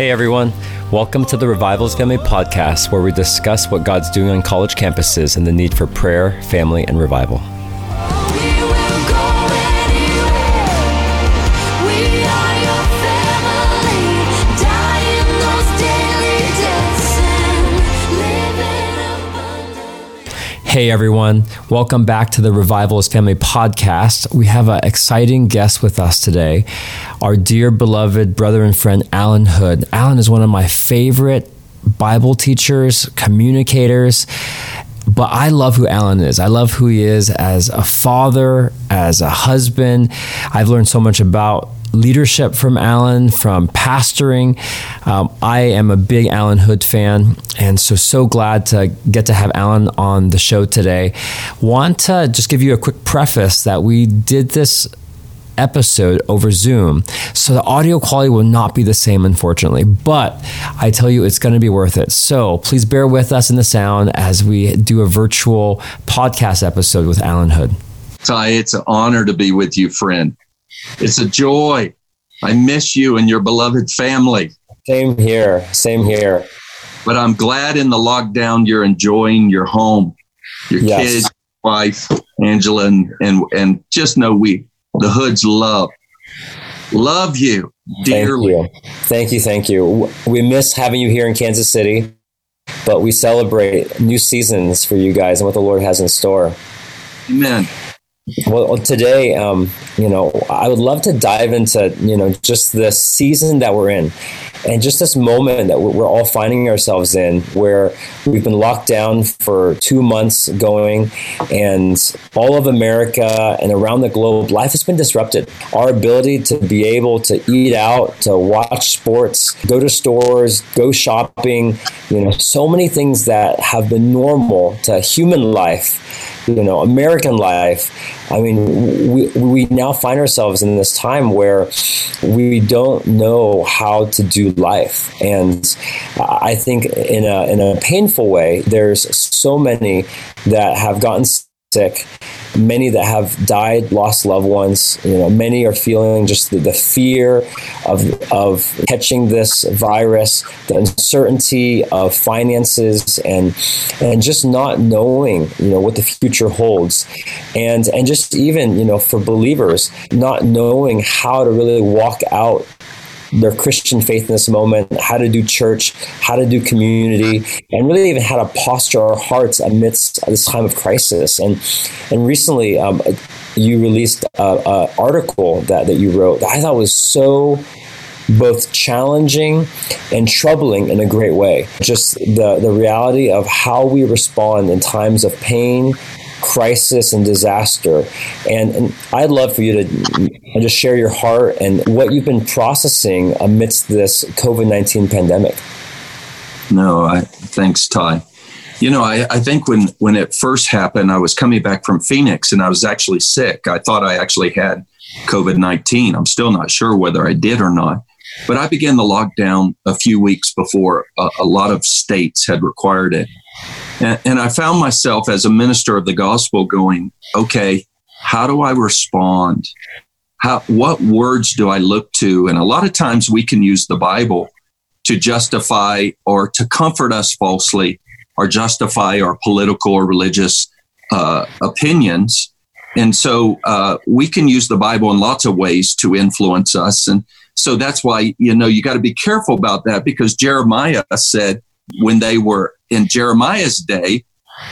Hey everyone, welcome to the Revivalist Family Podcast, where we discuss what God's doing on college campuses and the need for prayer, family, and revival. Hey everyone, welcome back to the Revivalist Family Podcast. We have an exciting guest with us today, our dear beloved brother and friend Alan Hood. Alan is one of my favorite Bible teachers, communicators, but I love who Alan is. I love who he is as a father, as a husband. I've learned so much about leadership from Alan, from pastoring. Um, I am a big Alan Hood fan, and so so glad to get to have Alan on the show today. Want to just give you a quick preface that we did this episode over Zoom. So the audio quality will not be the same, unfortunately, but I tell you, it's going to be worth it. So please bear with us in the sound as we do a virtual podcast episode with Alan Hood. Ty, it's an honor to be with you, friend. It's a joy. I miss you and your beloved family. Same here. Same here. But I'm glad in the lockdown you're enjoying your home, your yes. kids, wife, Angela, and, and and just know we the hoods love love you dearly. Thank you. Thank you. Thank you. We miss having you here in Kansas City, but we celebrate new seasons for you guys and what the Lord has in store. Amen. Well, today, um, you know, I would love to dive into, you know, just the season that we're in and just this moment that we're all finding ourselves in where we've been locked down for two months going and all of America and around the globe, life has been disrupted. Our ability to be able to eat out, to watch sports, go to stores, go shopping, you know, so many things that have been normal to human life you know American life. I mean, we we now find ourselves in this time where we don't know how to do life, and I think in a in a painful way, there's so many that have gotten sick many that have died lost loved ones you know many are feeling just the, the, fear of of catching this virus the uncertainty of finances and and just not knowing you know what the future holds. And and just even you know for believers not knowing how to really walk out their Christian faith in this moment, how to do church, how to do community, and really even how to posture our hearts amidst this time of crisis. And and recently, um, you released an article that that you wrote that I thought was so both challenging and troubling in a great way. Just the, the reality of how we respond in times of pain, crisis and disaster. And, and I'd love for you to just share your heart and what you've been processing amidst this COVID 19 pandemic. No, I, thanks, Ty. You know, I, I think when, when it first happened, I was coming back from Phoenix and I was actually sick. I thought I actually had COVID 19. I'm still not sure whether I did or not. But I began the lockdown a few weeks before a, a lot of states had required it. And, and I found myself as a minister of the gospel going, okay, how do I respond? How, what words do I look to? And a lot of times we can use the Bible to justify or to comfort us falsely or justify our political or religious uh, opinions. And so uh, we can use the Bible in lots of ways to influence us. And so that's why, you know, you got to be careful about that because Jeremiah said when they were in Jeremiah's day,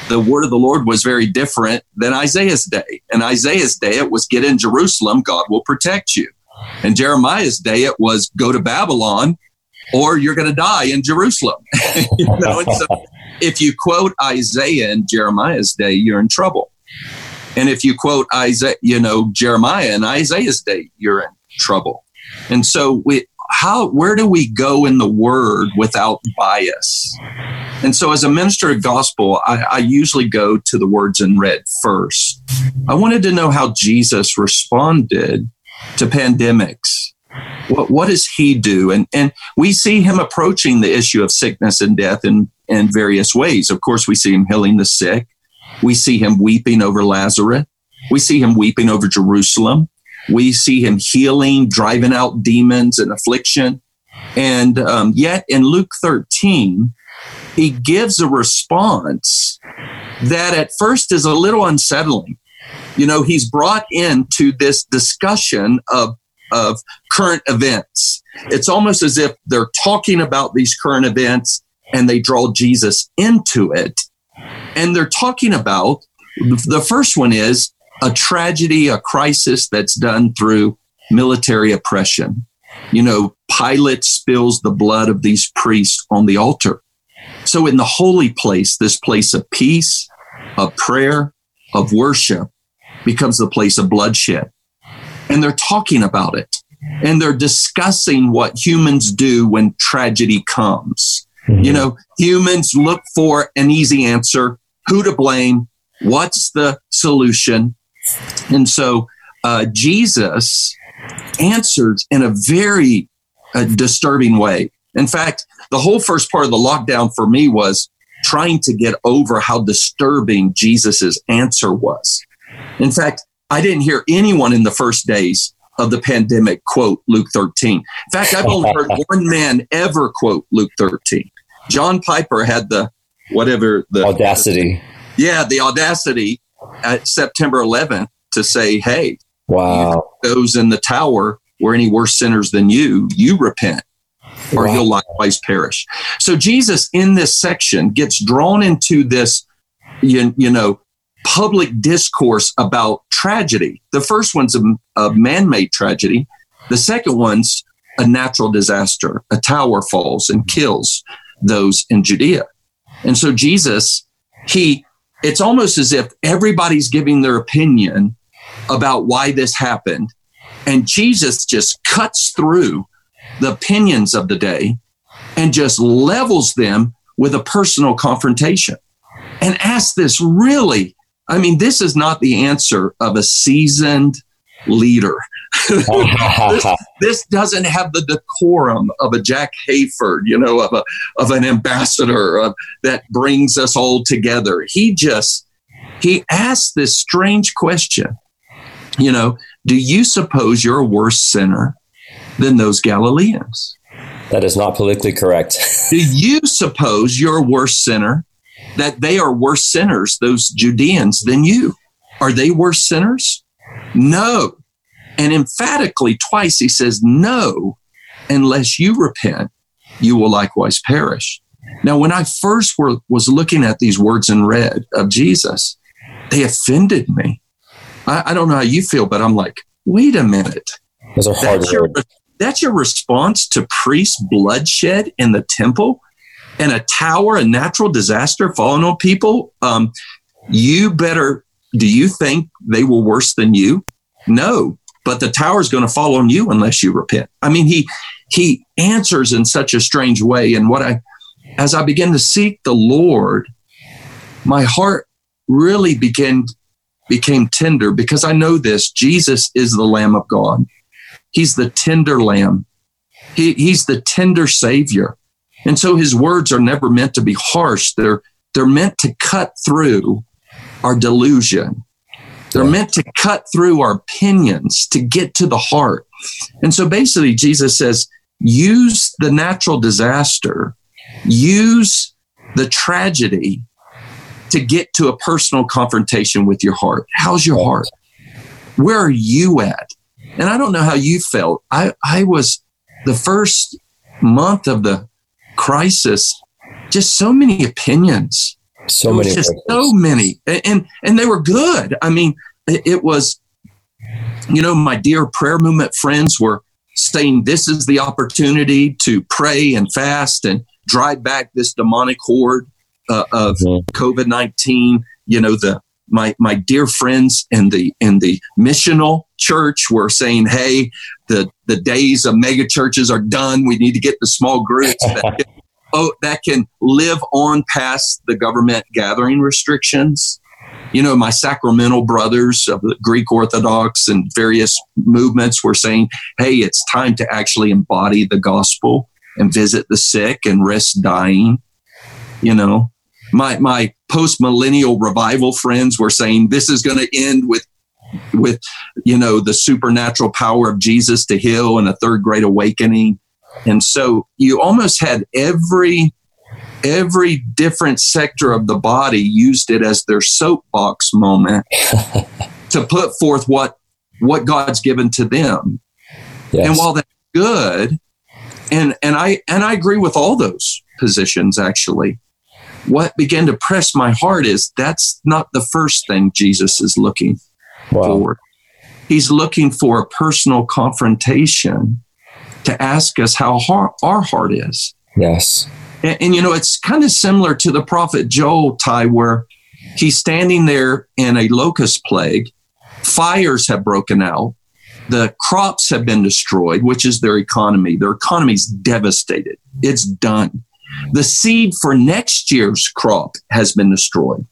the word of the Lord was very different than Isaiah's day. In Isaiah's day, it was get in Jerusalem, God will protect you. In Jeremiah's day, it was go to Babylon or you're going to die in Jerusalem. you know, so if you quote Isaiah in Jeremiah's day, you're in trouble. And if you quote Isaiah, you know, Jeremiah in Isaiah's day, you're in trouble. And so we, how where do we go in the word without bias? And so as a minister of gospel I, I, usually go to the words in red first. I wanted to know how jesus responded to pandemics. What, what does he do? And and we see him approaching the issue of sickness and death in in various ways. Of course we see him healing the sick. We see him weeping over lazarus. We see him weeping over jerusalem we see him healing, driving out demons and affliction. And um, yet in Luke 13, he gives a response that at first is a little unsettling. You know, he's brought into this discussion of, of current events. It's almost as if they're talking about these current events and they draw Jesus into it. And they're talking about the first one is a tragedy, a crisis that's done through military oppression. You know, Pilate spills the blood of these priests on the altar. So, in the holy place, this place of peace, of prayer, of worship becomes the place of bloodshed. And they're talking about it and they're discussing what humans do when tragedy comes. Mm-hmm. You know, humans look for an easy answer who to blame, what's the solution. And so uh, Jesus answered in a very uh, disturbing way. In fact, the whole first part of the lockdown for me was trying to get over how disturbing Jesus's answer was. In fact, I didn't hear anyone in the first days of the pandemic quote Luke 13. In fact, I've only heard one man ever quote Luke 13. John Piper had the whatever the audacity. Yeah, the audacity at September 11th to say, "Hey, wow, those in the tower were any worse sinners than you. You repent." or wow. you'll likewise perish. So Jesus in this section gets drawn into this, you, you know, public discourse about tragedy. The first one's a, a man made tragedy, the second one's a natural disaster. A tower falls and kills those in Judea. And so Jesus, he, it's almost as if everybody's giving their opinion about why this happened. And Jesus just cuts through the opinions of the day and just levels them with a personal confrontation and asks this really I mean, this is not the answer of a seasoned leader. This, this, doesn't have the decorum of a Jack Hayford, you know, of a of an ambassador of, that brings us all together. He just he asked this strange question. You know, do you suppose you're a worse sinner than those Galileans? That is not politically correct. do you suppose you're a worse sinner that they are worse sinners, those Judeans, than you. Are they worse sinners? No. And emphatically, twice he says, No, unless you repent, you will likewise perish. Now, when I first were, was looking at these words in red of Jesus, they offended me. I, I don't know how you feel, but I'm like, wait a minute. Are hard that's, your, that's your response to priest bloodshed in the temple? and a tower, a natural disaster falling on people, um, you better, do you think they were worse than you? No, but the tower is going to fall on you unless you repent. I mean, he, he answers in such a strange way. And what I, as I began to seek the Lord, my heart really began, became tender because I know this Jesus is the Lamb of God. He's the tender Lamb. He, he's the tender Savior. And so his words are never meant to be harsh. They're, they're meant to cut through our delusion. They're meant to cut through our opinions to get to the heart. And so basically, Jesus says, use the natural disaster, use the tragedy to get to a personal confrontation with your heart. How's your heart? Where are you at? And I don't know how you felt. I, I was the first month of the crisis, just so many opinions. So many, just so many, and and they were good. I mean, it was, you know, my dear prayer movement friends were saying this is the opportunity to pray and fast and drive back this demonic horde uh, of mm-hmm. COVID nineteen. You know, the my my dear friends in the in the missional church were saying, "Hey, the the days of mega churches are done. We need to get the small groups oh that can live on past the government gathering restrictions." You know, my sacramental brothers of the Greek Orthodox and various movements were saying, "Hey, it's time to actually embody the gospel and visit the sick and risk dying." You know, my my post millennial revival friends were saying this is going to end with with you know the supernatural power of Jesus to heal and a third great awakening. And so you almost had every every different sector of the body used it as their soapbox moment to put forth what what God's given to them. Yes. And while that's good, and and I and I agree with all those positions actually. What began to press my heart is that's not the first thing Jesus is looking wow. for. He's looking for a personal confrontation to ask us how hard our heart is. Yes. And, and, you know, it's kind of similar to the prophet Joel, Ty, where he's standing there in a locust plague. Fires have broken out. The crops have been destroyed, which is their economy. Their economy's devastated. It's done. The seed for next year's crop has been destroyed.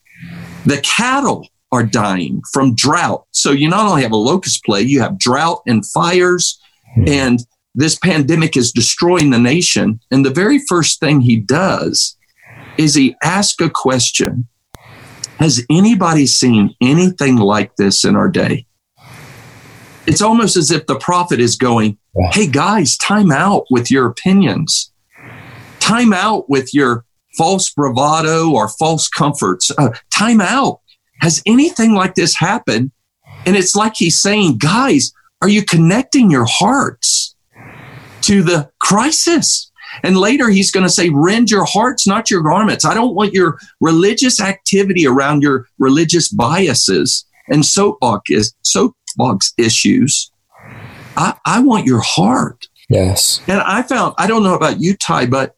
The cattle are dying from drought. So you not only have a locust plague, you have drought and fires, hmm. and this pandemic is destroying the nation. And the very first thing he does is he asks a question Has anybody seen anything like this in our day? It's almost as if the prophet is going, Hey guys, time out with your opinions. Time out with your false bravado or false comforts. Uh, time out. Has anything like this happened? And it's like he's saying, guys, are you connecting your hearts? To the crisis. And later he's going to say, rend your hearts, not your garments. I don't want your religious activity around your religious biases and soapbox, soapbox issues. I, I want your heart. Yes. And I found, I don't know about you, Ty, but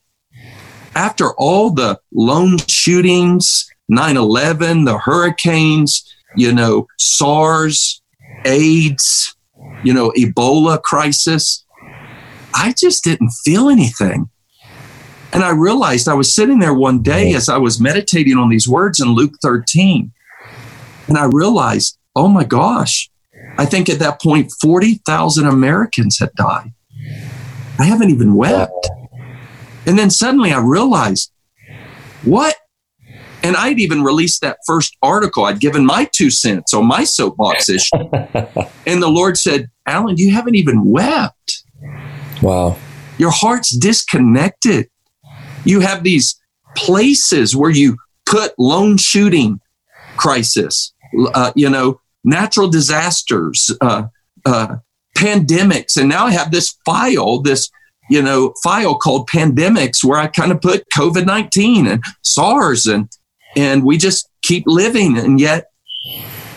after all the lone shootings, 9 11, the hurricanes, you know, SARS, AIDS, you know, Ebola crisis, I just didn't feel anything. And I realized I was sitting there one day as I was meditating on these words in Luke 13. And I realized, oh my gosh, I think at that point, 40,000 Americans had died. I haven't even wept. And then suddenly I realized, what? And I'd even released that first article. I'd given my two cents on my soapbox issue. and the Lord said, Alan, you haven't even wept. Wow. Your heart's disconnected. You have these places where you put lone shooting crisis, uh, you know, natural disasters, uh, uh, pandemics. And now I have this file, this, you know, file called pandemics where I kind of put COVID 19 and SARS and, and we just keep living. And yet,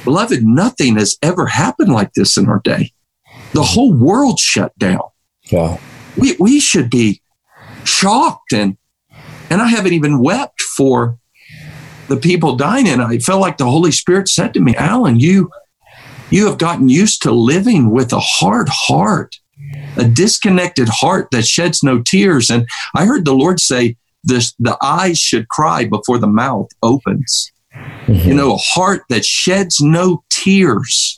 beloved, nothing has ever happened like this in our day. The whole world shut down. Yeah. We, we should be shocked and and I haven't even wept for the people dying and I felt like the Holy Spirit said to me, Alan, you you have gotten used to living with a hard heart, a disconnected heart that sheds no tears. And I heard the Lord say, this, the eyes should cry before the mouth opens. Mm-hmm. You know, a heart that sheds no tears,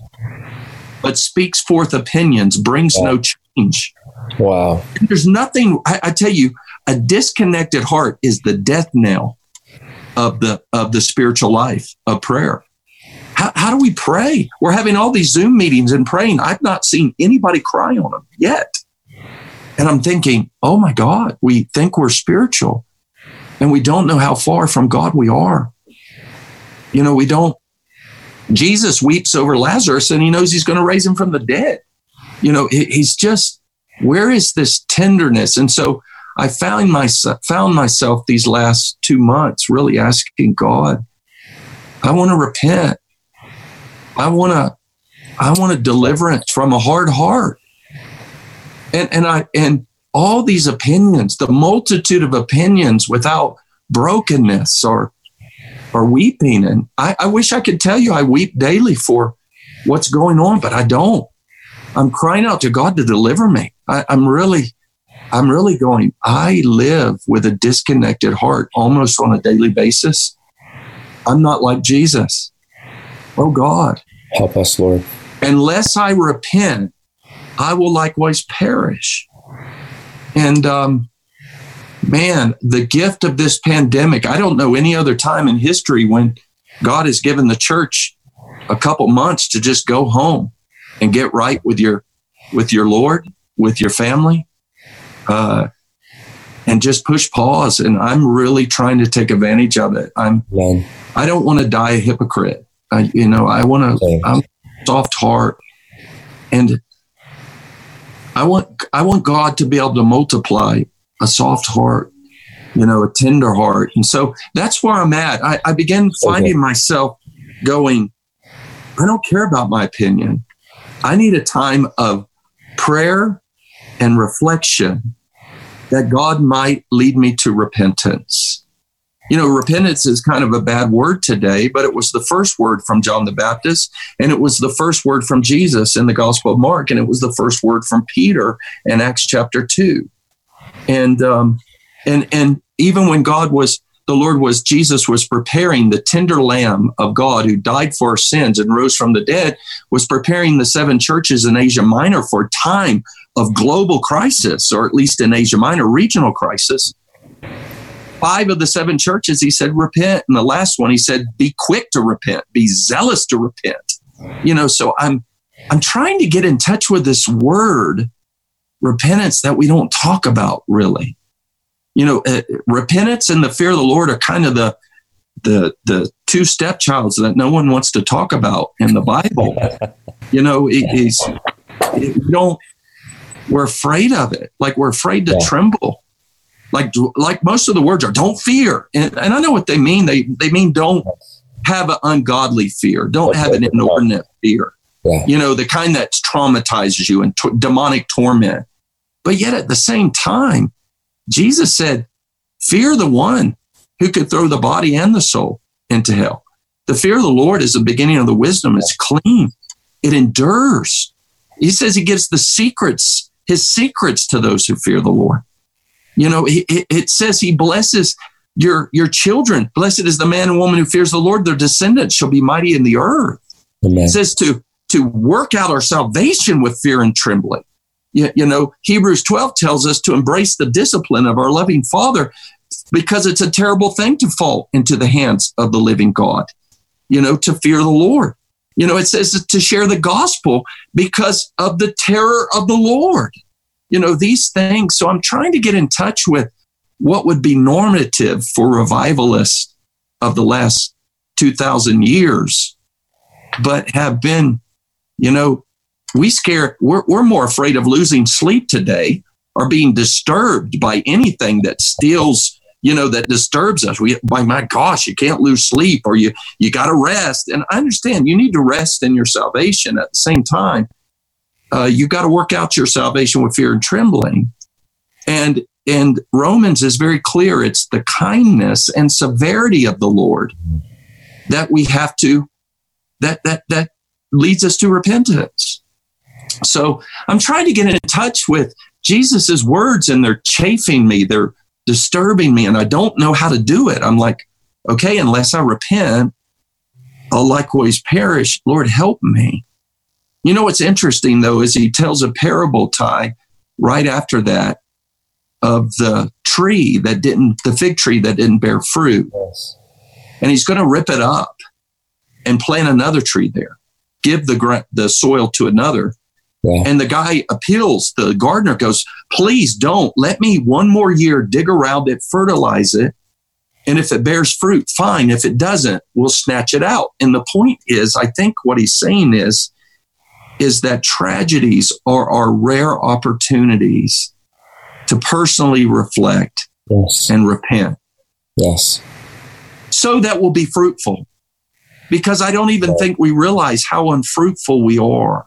but speaks forth opinions, brings yeah. no change. Wow. There's nothing, I, I tell you, a disconnected heart is the death knell of the of the spiritual life of prayer. How, how do we pray? We're having all these Zoom meetings and praying. I've not seen anybody cry on them yet. And I'm thinking, oh my God, we think we're spiritual and we don't know how far from God we are. You know, we don't. Jesus weeps over Lazarus and he knows he's going to raise him from the dead. You know, he's just where is this tenderness? And so I found myself found myself these last two months really asking God, I want to repent. I want to I want a deliverance from a hard heart. And and I and all these opinions, the multitude of opinions without brokenness or or weeping. And I, I wish I could tell you I weep daily for what's going on, but I don't. I'm crying out to God to deliver me. I, I'm really, I'm really going, I live with a disconnected heart almost on a daily basis. I'm not like Jesus. Oh God. Help us, Lord. Unless I repent, I will likewise perish. And um, man, the gift of this pandemic, I don't know any other time in history when God has given the church a couple months to just go home and get right with your with your Lord, with your family. uh, and just push pause. And I'm really trying to take advantage of it. I'm, Man. I don't want to die a hypocrite. I, you know, I want to, I'm soft heart and I want, I want God to be able to multiply a soft heart, you know, a tender heart. And so that's where I'm at. I, I began finding okay. myself going, I don't care about my opinion. I need a time of prayer and reflection that God might lead me to repentance. You know, repentance is kind of a bad word today, but it was the first word from John the Baptist, and it was the first word from Jesus in the Gospel of Mark, and it was the first word from Peter in Acts chapter two. And um, and and even when God was the Lord was Jesus was preparing the tender lamb of God who died for our sins and rose from the dead, was preparing the seven churches in Asia Minor for time of global crisis, or at least in Asia Minor, regional crisis. Five of the seven churches, he said, repent. And the last one, he said, be quick to repent, be zealous to repent. You know, so I'm I'm trying to get in touch with this word, repentance, that we don't talk about really you know, uh, repentance and the fear of the Lord are kind of the the the two stepchilds that no one wants to talk about in the Bible. you know, it, it's it, we don't we're afraid of it. Like we're afraid to yeah. tremble. Like like most of the words are don't fear. And, and I know what they mean. They they mean don't have an ungodly fear. Don't have an inordinate fear. Yeah. You know, the kind that traumatizes you and t- demonic torment. But yet at the same time, Jesus said, Fear the one who could throw the body and the soul into hell. The fear of the Lord is the beginning of the wisdom. It's clean, it endures. He says he gives the secrets, his secrets to those who fear the Lord. You know, it, it says he blesses your, your children. Blessed is the man and woman who fears the Lord. Their descendants shall be mighty in the earth. Amen. It says to, to work out our salvation with fear and trembling. You, you know, Hebrews 12 tells us to embrace the discipline of our loving Father because it's a terrible thing to fall into the hands of the living God, you know, to fear the Lord. You know, it says to share the gospel because of the terror of the Lord. You know, these things. So I'm trying to get in touch with what would be normative for revivalists of the last 2,000 years, but have been, you know, we scare we're, we're more afraid of losing sleep today or being disturbed by anything that steals you know that disturbs us. We by my gosh you can't lose sleep or you you got to rest. And i understand you need to rest in your salvation at the same time. Uh, you got to work out your salvation with fear and trembling. And and romans is very clear. It's the kindness and severity of the lord that we have to that that that leads us to repentance. So I'm trying to get in touch with Jesus's words and they're chafing me. They're disturbing me and I don't know how to do it. I'm like, okay, unless I repent, I'll likewise perish. Lord, help me. You know what's interesting though is he tells a parable, Ty right after that of the tree that didn't, the fig tree that didn't bear fruit. Yes. And he's going to rip it up and plant another tree there, give the, the soil to another. Yeah. And the guy appeals. The gardener goes, please don't let me one more year dig around it, fertilize it. And if it bears fruit, fine. If it doesn't, we'll snatch it out. And the point is, I think what he's saying is, is that tragedies are our rare opportunities to personally reflect yes. and repent. Yes. So that we'll be fruitful. Because I don't even think we realize how unfruitful we are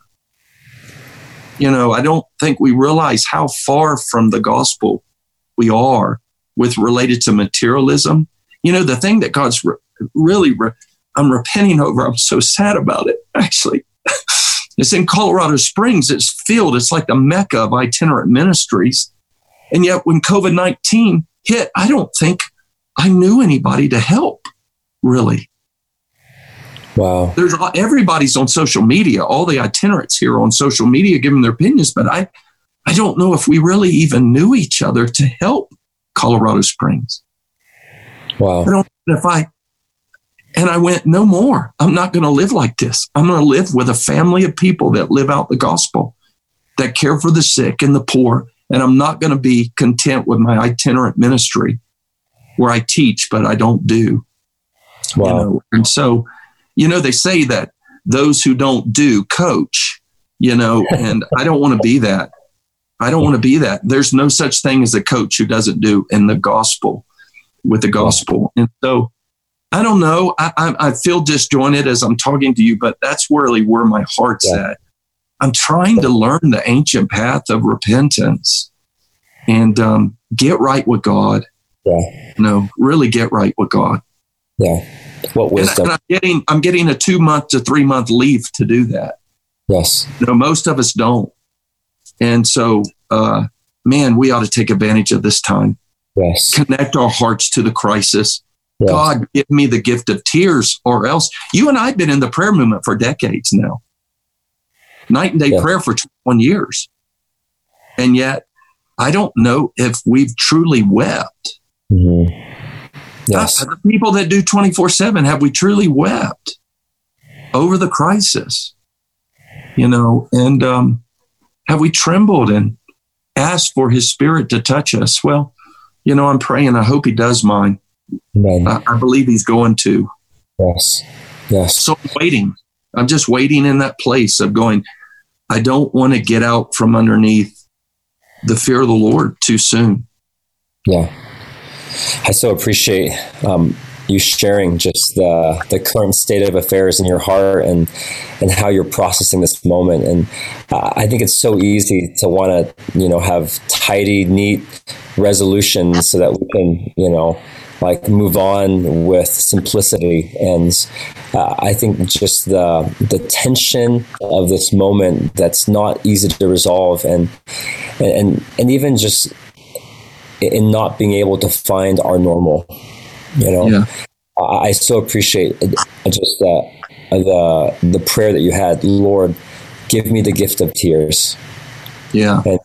you know, I don't think we realize how far from the gospel we are with related to materialism. You know, the thing that God's re- really, re- I'm repenting over, I'm so sad about it, actually. it's in Colorado Springs, it's filled, it's like the mecca of itinerant ministries. And yet, when COVID 19 hit, I don't think I knew anybody to help, really. Wow. There's everybody's on social media. All the itinerants here on social media giving their opinions, but I, I don't know if we really even knew each other to help Colorado Springs. Wow. I don't if I and I went, no more. I'm not going to live like this. I'm going to live with a family of people that live out the gospel, that care for the sick and the poor And I'm not going to be content with my itinerant ministry where I teach, but I don't do. Wow. You know? And so, you know, they say that those who don't do coach, you know, and I don't want to be that. I don't want to be that. There's no such thing as a coach who doesn't do in the gospel with the gospel. And so I don't know. I, I, I feel disjointed as I'm talking to you, but that's really where my heart's yeah. at. I'm trying to learn the ancient path of repentance and um, get right with God. Yeah. You know, really get right with God. Yeah. What wisdom? And, and I'm getting I'm getting a two month to three month leave to do that. Yes. You know, most of us don't. And so, uh, man, we ought to take advantage of this time. Yes. Connect our hearts to the crisis. Yes. God, give me the gift of tears, or else you and I have been in the prayer movement for decades now. Night and day yes. prayer for 21 years. And yet, I don't know if we've truly wept. Mm-hmm. Yes. Uh, the people that do 24 7, have we truly wept over the crisis? You know, and um, have we trembled and asked for his spirit to touch us? Well, you know, I'm praying. I hope he does mine. I, I, believe he's going to. Yes. Yes. So I'm waiting. I'm just waiting in that place of going, I don't want to get out from underneath the fear of the Lord too soon. Yeah. I so appreciate um, you sharing just the the current state of affairs in your heart and and how you're processing this moment. And uh, I think it's so easy to want to you know have tidy, neat resolutions so that we can you know like move on with simplicity and uh, i think just the the tension of this moment that's not easy to resolve and and and even just in not being able to find our normal. You know, yeah. I, I so appreciate just the the the prayer that you had, Lord, give me the gift of tears. Yeah, and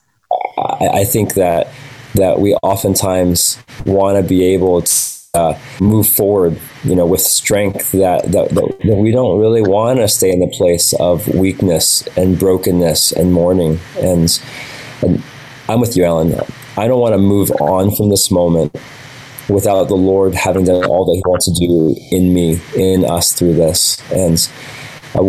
I, I think that that we oftentimes want to be able to uh, move forward, you know, with strength that, that, that, that we don't really want to stay in the place of weakness and brokenness and mourning. And, and I'm with you, Alan. I don't want to move on from this moment without the Lord having done all that He wants to do in me, in us through this. And uh,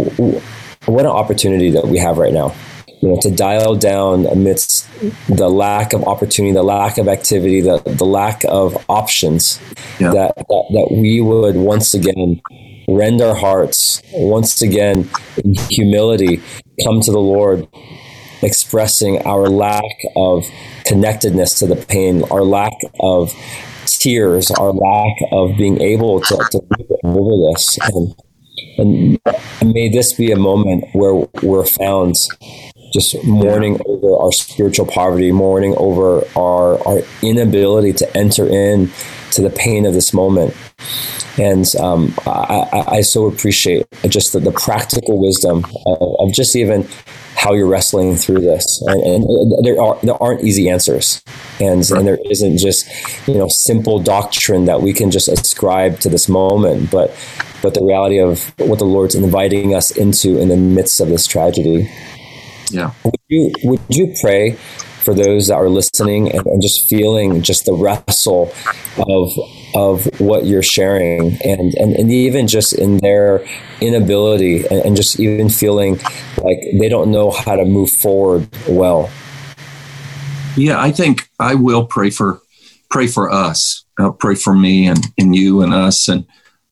what an opportunity that we have right now. You know, to dial down amidst the lack of opportunity, the lack of activity, the, the lack of options, yeah. that, that, that we would once again rend our hearts, once again, in humility, come to the Lord expressing our lack of connectedness to the pain, our lack of tears, our lack of being able to, to over this. And, and may this be a moment where we're found just mourning over our spiritual poverty, mourning over our, our inability to enter in to the pain of this moment. And um, I, I, so appreciate just the, the practical wisdom of, of just even how you're wrestling through this. And, and, there are there aren't easy answers, and and there isn't just you know simple doctrine that we can just ascribe to this moment, but but the reality of what the Lord's inviting us into in the midst of this tragedy. Yeah. Would you would you pray for those that are listening and, and just feeling just the wrestle of of what you're sharing and, and, and even just in their inability and, and just even feeling like they don't know how to move forward well. Yeah, I think I will pray for pray for us. I'll pray for me and, and you and us. And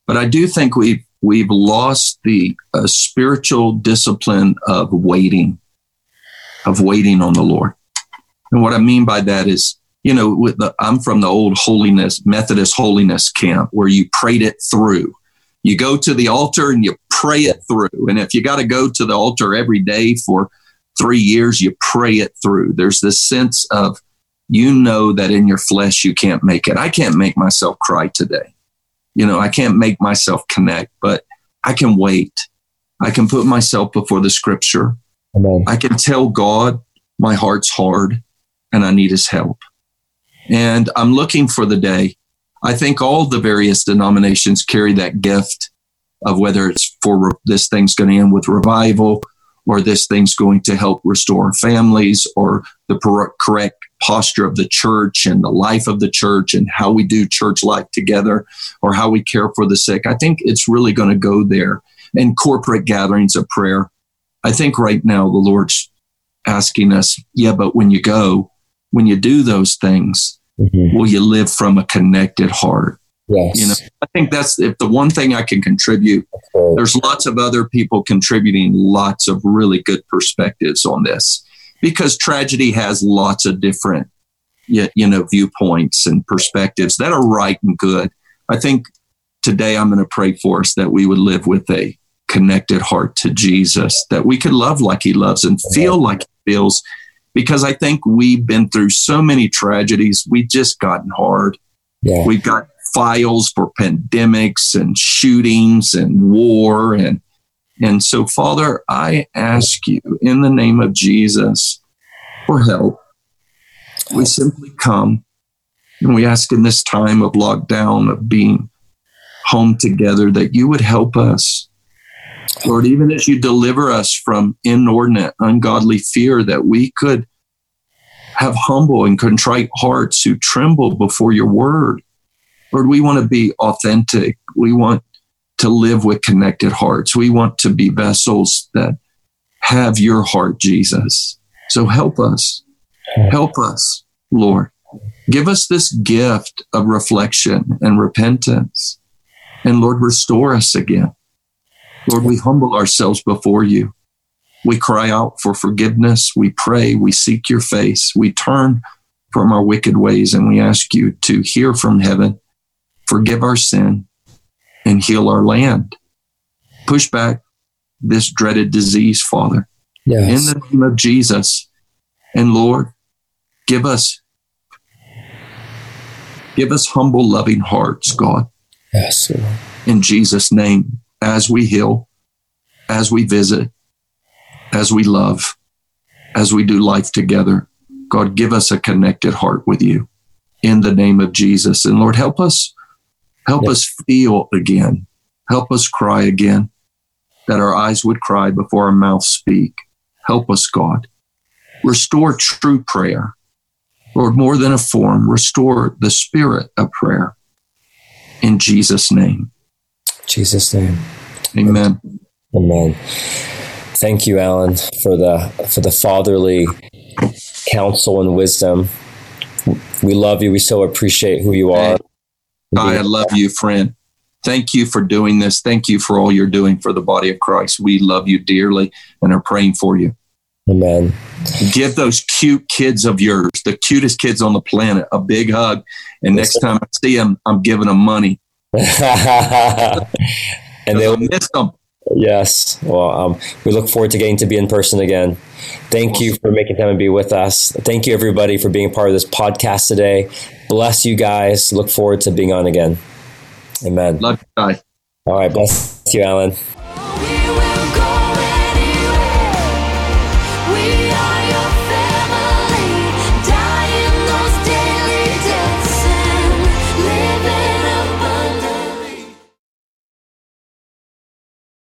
but I do think we've we've lost the uh, spiritual discipline of waiting, of waiting on the Lord. And what I mean by that is you know, with the, I'm from the old holiness, Methodist holiness camp where you prayed it through. You go to the altar and you pray it through. And if you got to go to the altar every day for three years, you pray it through. There's this sense of, you know, that in your flesh you can't make it. I can't make myself cry today. You know, I can't make myself connect, but I can wait. I can put myself before the scripture. Amen. I can tell God my heart's hard and I need his help. And I'm looking for the day. I think all the various denominations carry that gift of whether it's for this thing's going to end with revival or this thing's going to help restore families or the correct posture of the church and the life of the church and how we do church life together or how we care for the sick. I think it's really going to go there. And corporate gatherings of prayer. I think right now the Lord's asking us, yeah, but when you go, when you do those things, mm-hmm. will you live from a connected heart? Yes. You know, I think that's if the one thing I can contribute. There's lots of other people contributing lots of really good perspectives on this because tragedy has lots of different you know viewpoints and perspectives that are right and good. I think today I'm going to pray for us that we would live with a connected heart to Jesus, that we could love like he loves and feel like he feels because I think we've been through so many tragedies. We've just gotten hard. Yeah. We've got files for pandemics and shootings and war and and so father i ask you in the name of jesus for help we simply come and we ask in this time of lockdown of being home together that you would help us lord even as you deliver us from inordinate ungodly fear that we could have humble and contrite hearts who tremble before your word Lord, we want to be authentic. We want to live with connected hearts. We want to be vessels that have your heart, Jesus. So help us. Help us, Lord. Give us this gift of reflection and repentance. And Lord, restore us again. Lord, we humble ourselves before you. We cry out for forgiveness. We pray. We seek your face. We turn from our wicked ways and we ask you to hear from heaven forgive our sin, and heal our land. Push back this dreaded disease, Father. Yes. In the name of Jesus. And Lord, give us give us humble, loving hearts, God. Yes, Lord. In Jesus' name, as we heal, as we visit, as we love, as we do life together, God, give us a connected heart with you in the name of Jesus. And Lord, help us Help us feel again. Help us cry again, that our eyes would cry before our mouths speak. Help us, God. Restore true prayer. Lord, more than a form, restore the spirit of prayer. In Jesus' name. Jesus' name. Amen. Amen. Thank you, Alan, for the for the fatherly counsel and wisdom. We love you. We so appreciate who you are. I love you, friend. Thank you for doing this. Thank you for all you're doing for the body of Christ. We love you dearly and are praying for you. Amen. Give those cute kids of yours, the cutest kids on the planet, a big hug. And next time I see them, I'm giving them money. and they'll miss them. Yes. Well, um, we look forward to getting to be in person again. Thank you for making time to be with us. Thank you, everybody, for being part of this podcast today. Bless you guys. Look forward to being on again. Amen. Love you, guys. All right. Bless you, Alan.